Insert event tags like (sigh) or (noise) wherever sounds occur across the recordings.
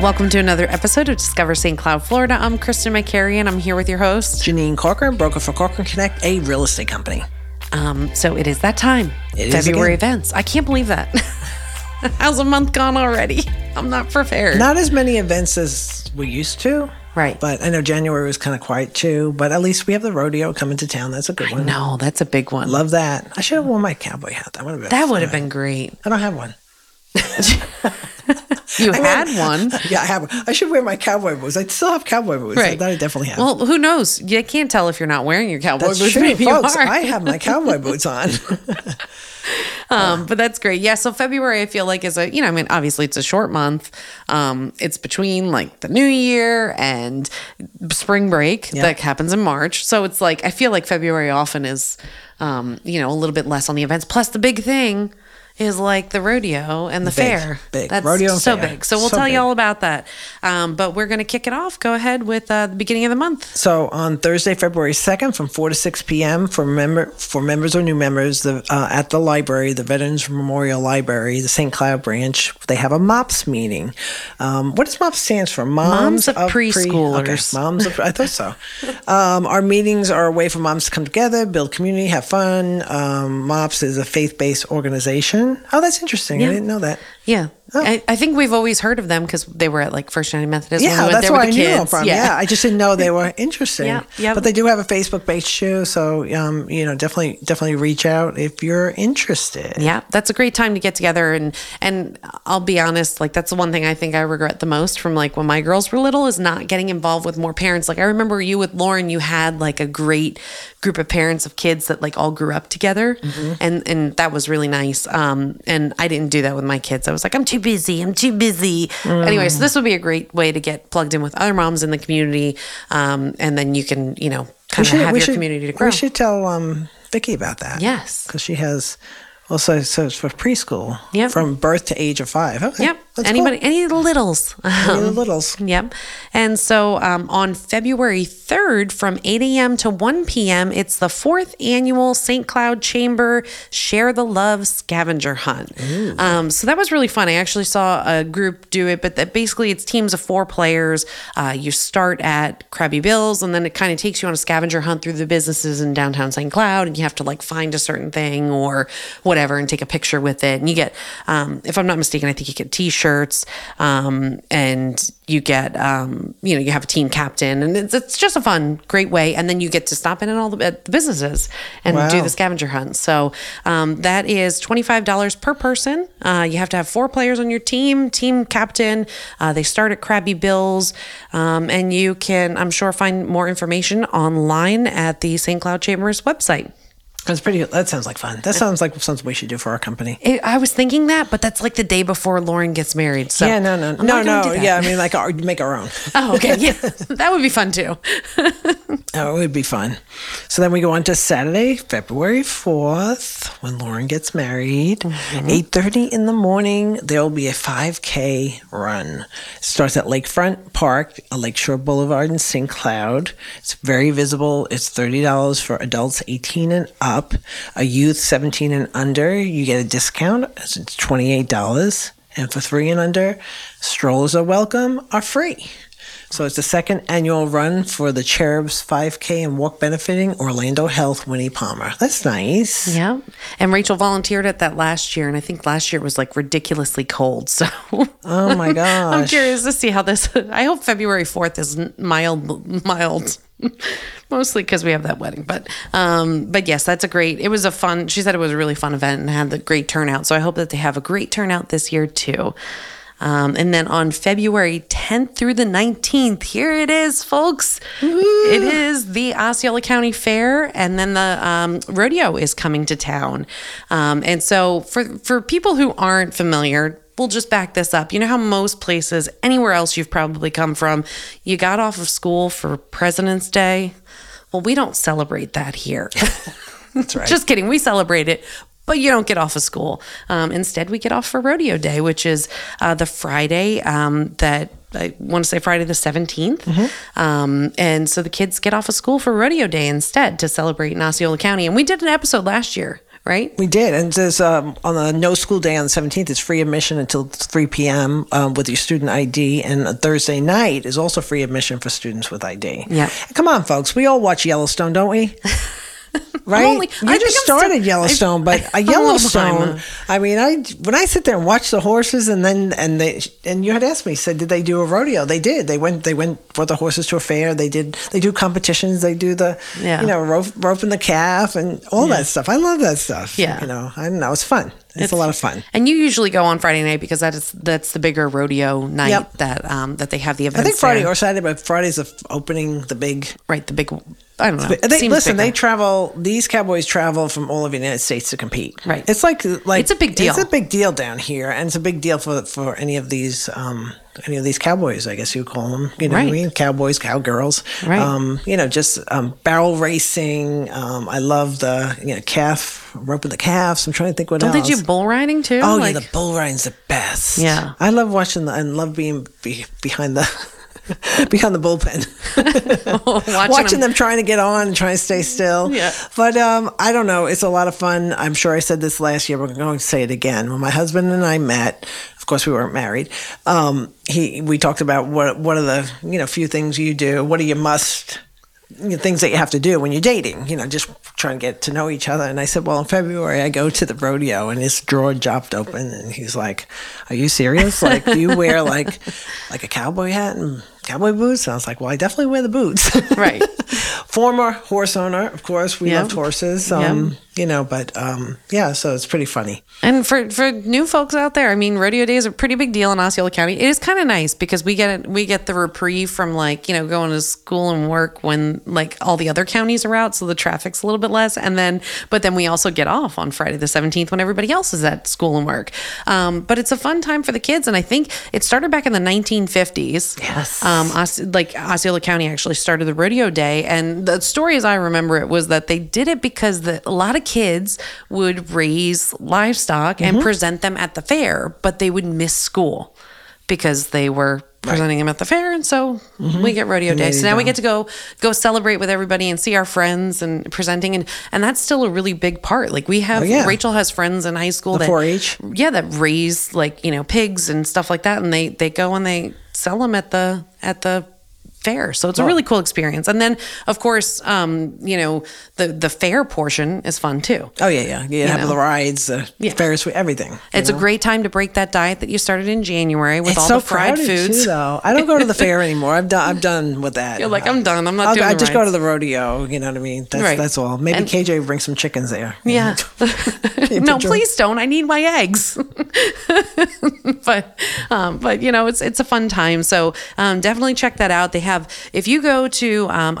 Welcome to another episode of Discover St. Cloud, Florida. I'm Kristen McCary, and I'm here with your host. Janine Corcoran, broker for Corcoran Connect, a real estate company. Um, so it is that time. It is February events. I can't believe that. (laughs) How's a month gone already? I'm not prepared. Not as many events as we used to. Right. But I know January was kind of quiet too. But at least we have the rodeo coming to town. That's a good one. no, that's a big one. Love that. I should have worn my cowboy hat. That would have been that would have been great. I don't have one. (laughs) You I mean, had one. (laughs) Yeah, I have one. I should wear my cowboy boots. I still have cowboy boots. Right. That I definitely have. Well, who knows? You can't tell if you're not wearing your cowboy That's boots. (laughs) true, Maybe you are. I have my cowboy boots on. (laughs) Um, but that's great. Yeah. So February, I feel like is a, you know, I mean, obviously it's a short month. Um, it's between like the new year and spring break Yeah. that happens in March. So it's like, I feel like February often is, um, you know, a little bit less on the events. Plus the big thing is like the rodeo and the Big, fair. big. That's Rodeo so fair. big. So we'll So tell you all about that. Um, but we're going to kick it off. Go ahead with uh, the beginning of the month. So on Thursday, February second, from four to six p.m. for member for members or new members, the uh, at the library, the Veterans Memorial Library, the St. Cloud branch, they have a MOPS meeting. Um, what does MOPS stands for? Moms of Pre- Preschoolers. okay, moms of I thought so. (laughs) um, our meetings are a way for moms to come together, build community, have fun. Um, MOPS is a faith-based organization. Oh, that's interesting. Yeah. I didn't know that. Yeah. I, I think we've always heard of them because they were at like First United Methodist. when we Yeah, that's where I knew them from. Yeah. I just didn't know they were (laughs) interesting. Yeah, yeah. But they do have a Facebook page too, so um, you know, definitely, definitely reach out if you're interested. Yeah, that's a great time to get together and and I'll be honest, like that's the one thing I think I regret the most from like when my girls were little is not getting involved with more parents. Like I remember you with Lauren, you had like a great group of parents of kids that like all grew up together and and that was really nice. Um and I didn't do that with my kids. I was like I'm too busy. I'm too busy. Anyway, so this would be a great way to get plugged in with other moms in the community um and then you can, you know, kind of have your community to grow. We should tell um, Vicky about that. Yes. because she has. Also, so it's for preschool. Yep. From birth to age of five. Okay. Yep. That's Anybody, cool. any of the littles. Any of the littles. Yep. And so um, on February 3rd from 8 a.m. to 1 p.m., it's the fourth annual St. Cloud Chamber Share the Love scavenger hunt. Um, so that was really fun. I actually saw a group do it, but that basically it's teams of four players. Uh, you start at Crabby Bill's, and then it kind of takes you on a scavenger hunt through the businesses in downtown St. Cloud, and you have to like find a certain thing or whatever and take a picture with it. And you get, um, if I'm not mistaken, I think you get T-shirts, um, and you get, um, you know, you have a team captain, and it's, it's just a fun, great way. And then you get to stop in at all the, at the businesses and do the scavenger hunt. So um, that is twenty five dollars per person. Uh, you have to have four players on your team, team captain. Uh, they start at Crabby Bills, um, and you can, I'm sure, find more information online at the St. Cloud Chambers website. That's pretty. That sounds like fun. That sounds like something we should do for our company. It, I was thinking that, but that's like the day before Lauren gets married. So yeah. No. No. I'm no. No. Yeah. I mean, like, our, make our own. Oh, okay. Yeah, (laughs) (laughs) that would be fun too. (laughs) Oh, it would be fun. So then we go on to Saturday, February fourth, when Lauren gets married. Mm-hmm. Eight thirty in the morning, there will be a five k run. It starts at Lakefront Park, a Lakeshore Boulevard in St. Cloud. It's very visible. It's thirty dollars for adults eighteen and up. A youth seventeen and under, you get a discount. It's twenty eight dollars. And for three and under, strollers are welcome, are free. So it's the second annual run for the Cherubs 5K and walk benefiting Orlando Health Winnie Palmer. That's nice. Yeah. And Rachel volunteered at that last year. And I think last year it was like ridiculously cold. So Oh my (laughs) gosh. I'm curious to see how this, I hope February 4th is mild, mild. (laughs) Mostly because we have that wedding, but um, but yes, that's a great. It was a fun. She said it was a really fun event and had the great turnout. So I hope that they have a great turnout this year too. Um, and then on February 10th through the 19th, here it is, folks. It is the Osceola County Fair, and then the um, rodeo is coming to town. Um, and so, for for people who aren't familiar, we'll just back this up. You know how most places, anywhere else you've probably come from, you got off of school for President's Day. Well, we don't celebrate that here. (laughs) That's right. Just kidding. We celebrate it, but you don't get off of school. Um, instead, we get off for Rodeo Day, which is uh, the Friday um, that I want to say Friday the 17th. Um, and so the kids get off of school for Rodeo Day instead to celebrate in Osceola County. And we did an episode last year right? We did, and there's um, on the no school day on the 17th. It's free admission until 3 p.m. Um, with your student ID, and Thursday night is also free admission for students with ID. Yeah. Come on, folks. We all watch Yellowstone, don't we? (laughs) Right, only- you I just I'm still- started Yellowstone, but a Yellowstone. I mean, I when I sit there and watch the horses, and then and they and you had asked me, said, did they do a rodeo? They did. They went. They went for the horses to a fair. They did. They do competitions. They do the Yeah. you know rope, roping the calf and all that stuff. I love that stuff. Yeah. you know, I don't know. It's fun. It's, a lot of fun. And you usually go on Friday night because that is that's the bigger rodeo night Yep. that um that they have the event. I think Friday there. or Saturday, but Friday's the f- opening the big. right the big. I don't know. They, listen, they travel. These cowboys travel from all over the United States to compete. Right. It's like like It's a big deal. It's a big deal down here, and it's a big deal for for any of these um any of these cowboys. I guess you would call them. You know what I mean? Cowboys, cowgirls. Right. Um, you know, just um, barrel racing. Um, I love the you know calf roping the calves. I'm trying to think what else. Don't else. they do bull riding too? Oh Like- yeah, the bull riding's the best. Yeah. I love watching the. I love being be, behind the (laughs) behind the bullpen, (laughs) watching, (laughs) watching, them. them. trying to get on and trying to stay still. Yeah. But um, I don't know. It's a lot of fun. I'm sure I said this last year. We're going to say it again. When my husband and I met, course we weren't married. Um, he we talked about what what are the you know few things you do. What are your must you know, things that you have to do when you're dating, you know, just trying to get to know each other. And I said, well, in February, I go to the rodeo and his drawer dropped open. And he's like, are you serious? Like, do you wear like, (laughs) like a cowboy hat and cowboy boots? And I was like, well, I definitely wear the boots. Right. (laughs) Former horse owner, of course, we Yeah. loved horses. Um, you know, but um, yeah, so it's pretty funny. And for for new folks out there, I mean, rodeo day is a pretty big deal in Osceola County. It is kind of nice because we get it, we get the reprieve from like you know going to school and work when like all the other counties are out, so the traffic's a little bit less. And then, but then we also get off on Friday the seventeenth when everybody else is at school and work. Um, but it's a fun time for the kids, and I think it started back in the nineteen fifties. Yes. Um, Os- like Osceola County actually started the rodeo day, and the story as I remember it was that they did it because the, a lot of kids would raise livestock and present them at the fair, but they would miss school because they were presenting them at the fair, and so we get rodeo day. So now we get to go go celebrate with everybody and see our friends and presenting, and and that's still a really big part. Like we have Oh, yeah. Rachel has friends in high school The that 4-H? yeah that raise like you know pigs and stuff like that and they they go and they sell them at the at the fair so it's a really cool experience and then of course um you know the the fair portion is fun too Oh yeah, yeah. You, have know. the rides, the Yeah. Ferris wheel, everything. it's know? a great time to break that diet that you started in January with It's all so the fried foods too, though. I don't go to the fair anymore. I'm done. I'm done with that. You're like, I'm done. I'm not I'll, doing I just go to the rodeo. You know what I mean? That's Right. that's all. Maybe And- KJ will bring some chickens there. Yeah. (laughs) (laughs) No, please don't. I need my eggs. (laughs) but um, but you know, it's it's a fun time. So um, definitely check that out. They have if you go to um,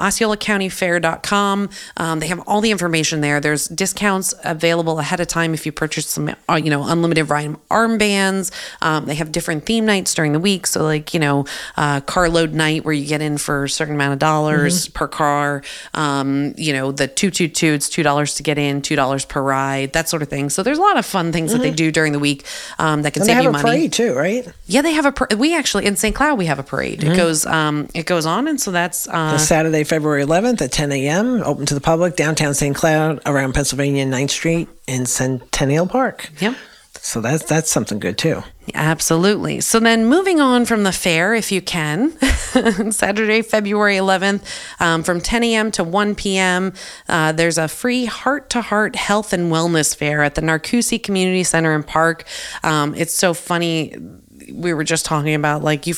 OsceolaCountyFair.com, um, they have all the information there. There's discounts available ahead of time if you purchase some uh, you know unlimited ride armbands. Um, they have different theme nights during the week. So like you know uh, carload night where you get in for a certain amount of dollars per car. Um, you know the two two two. It's two dollars to get in, two dollars per ride, that sort of thing. So there's a lot of fun things that they do during the week um, that can And they save have you a money. parade too, right? Yeah, they have a. par- We actually in St. Cloud we have a parade. It goes um it goes on, and so that's uh, Saturday, February 11th at 10 a.m. Open to the public downtown St. Cloud around Pennsylvania 9th Street in Centennial Park. Yep. So that's that's something good too. Absolutely. So then moving on from the fair, if you can, (laughs) Saturday, February 11th, um, from 10 a.m. to 1 p.m., uh, there's a free heart to heart health and wellness fair at the Narcoossee Community Center and Park. Um, it's so funny. We were just talking about like you.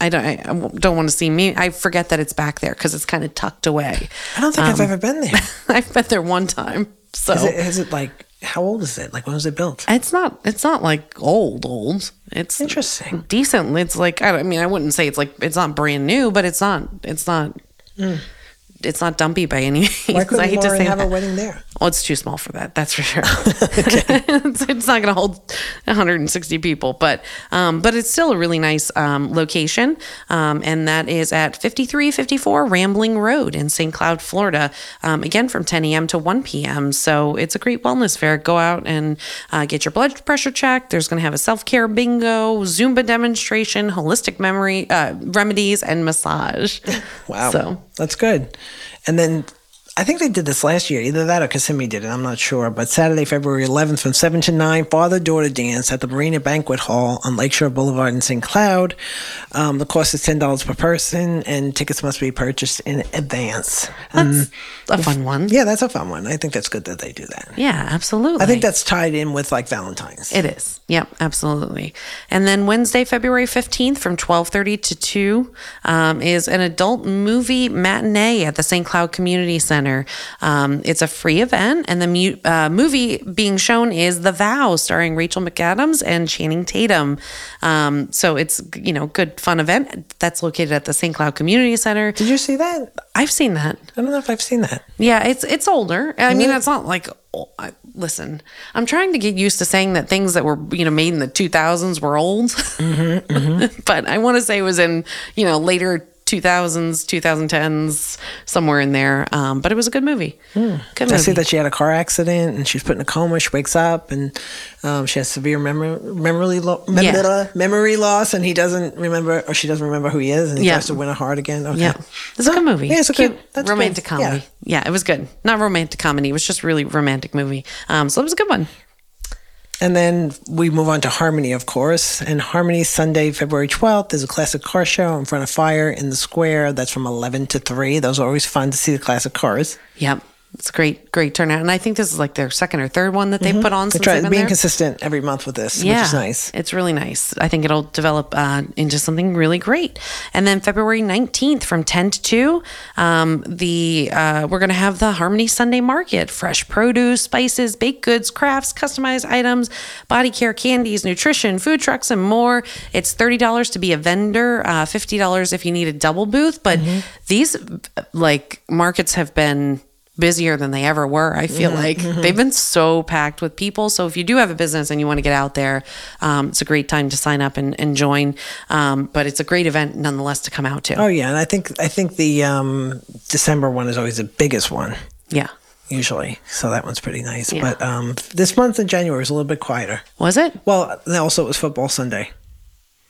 I don't, I don't want to see me. I forget that it's back there because it's kind of tucked away. I don't think I've um, ever been there. (laughs) I've been there one time. So Is it, is it like how old is it? Like when was it built? it's not it's not like old old. It's Interesting. decent. It's like I, don't, I mean I wouldn't say it's like it's not brand new, but it's not it's not hmm. It's not dumpy by any means. Why (laughs) I couldn't hate to Lauren say have a wedding there? Oh, it's too small for that. That's for sure. (laughs) (laughs) it's, it's not going to hold 160 people, but um, but it's still a really nice um, location, um, and that is at 5354 Rambling Road in St. Cloud, Florida. Um, again, from 10 a.m. to 1 p.m. So it's a great wellness fair. Go out and uh, get your blood pressure checked. There's going to have a self care bingo, Zumba demonstration, holistic memory uh, remedies, and massage. Wow. So That's good. And then I think they did this last year. Either that or Kissimmee did it. I'm not sure. But Saturday, February 11th from 7 to 9, father daughter dance at the Marina Banquet Hall on Lakeshore Boulevard in St. Cloud. Um, the cost is $10 per person, and tickets must be purchased in advance. Um, A fun one. yeah, that's a fun one. I think that's good that they do that. Yeah, absolutely. I think that's tied in with like Valentine's. It is. Yep, absolutely. And then Wednesday, February 15th from 12:30 to 2 um, is an adult movie matinee at the St. Cloud Community Center. Um, it's a free event, and the mu- uh, movie being shown is The Vow, starring Rachel McAdams and Channing Tatum. Um, so it's you know good fun event that's located at the St. Cloud Community Center. Did you see that? I've seen that. I don't know if I've seen that. Yeah, it's it's older. I mean, it's not like oh, I, listen. I'm trying to get used to saying that things that were you know made in the 2000s were old, (laughs) but I want to say it was in you know later 2000s, 2010s, somewhere in there. Um, but it was a good movie. Good I movie. see that she had a car accident and she's put in a coma. She wakes up and um, she has severe memory memory, lo- mem- Yeah. memory loss, and he doesn't remember or she doesn't remember who he is, and he Yeah. tries to win her heart again. Okay. Yeah, it's a good movie. Yeah, it's a cute good- that's romantic good. Yeah. comedy. Yeah. it was good. Not romantic comedy. It was just really romantic movie. Um, so it was a good one. And then we move on to Harmony, of course. And Harmony Sunday, February 12th, is a classic car show in front of Fire in the Square. That's from 11 to 3. Those are always fun to see the classic cars. Yep, it's a great, great turnout. And I think this is like their second or third one that they put on They since try they've been being there. consistent every month with this, which is nice. It's really nice. I think it'll develop uh, into something really great. And then February 19th from 10 to 2, um, the uh, we're going to have the Harmony Sunday Market. Fresh produce, spices, baked goods, crafts, customized items, body care, candies, nutrition, food trucks, and more. It's $30 to be a vendor, uh, $50 if you need a double booth. But Mm-hmm. these like markets have been busier than they ever were. I feel like they've been so packed with people. So if you do have a business and you want to get out there, um, it's a great time to sign up and, and join. Um, but it's a great event nonetheless to come out to. Oh, yeah. And I think, I think the um, December one is always the biggest one. Yeah. usually. So that one's pretty nice. Yeah. But um, this month in January was a little bit quieter. Was it? Well, also it was football Sunday,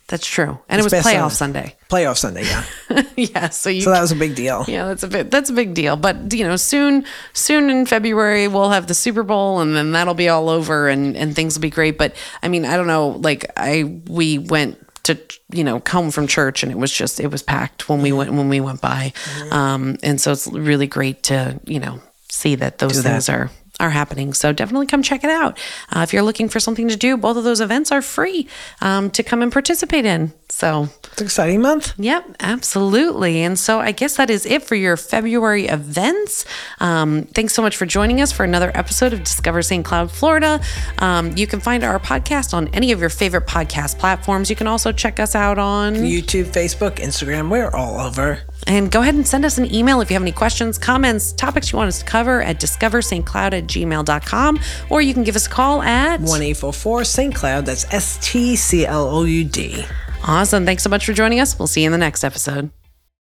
That's true. And it was playoff Sunday. Sunday. playoff Sunday. Yeah, (laughs) yeah. So you so that was a big deal. Yeah, that's a bit that's a big deal. But you know, soon soon in February we'll have the Super Bowl and then that'll be all over and and things will be great. But I mean, I don't know, like I we went to you know come from church and it was just it was packed when we went when we went by. Um and so it's really great to, you know, see that those Do that. things are are happening. So definitely come check it out. Uh, if you're looking for something to do, both of those events are free um, to come and participate in. So It's an exciting month. Yep, absolutely. And so I guess that is it for your February events. Um, thanks so much for joining us for another episode of Discover St. Cloud, Florida. Um, you can find our podcast on any of your favorite podcast platforms. You can also check us out on YouTube, Facebook, Instagram, we're all over. And go ahead and send us an email if you have any questions, comments, topics you want us to cover at discoverstcloud at gmail.com, or you can give us a call at 1 844 St. Cloud. That's S T C L O U D. Awesome. Thanks so much for joining us. We'll see you in the next episode.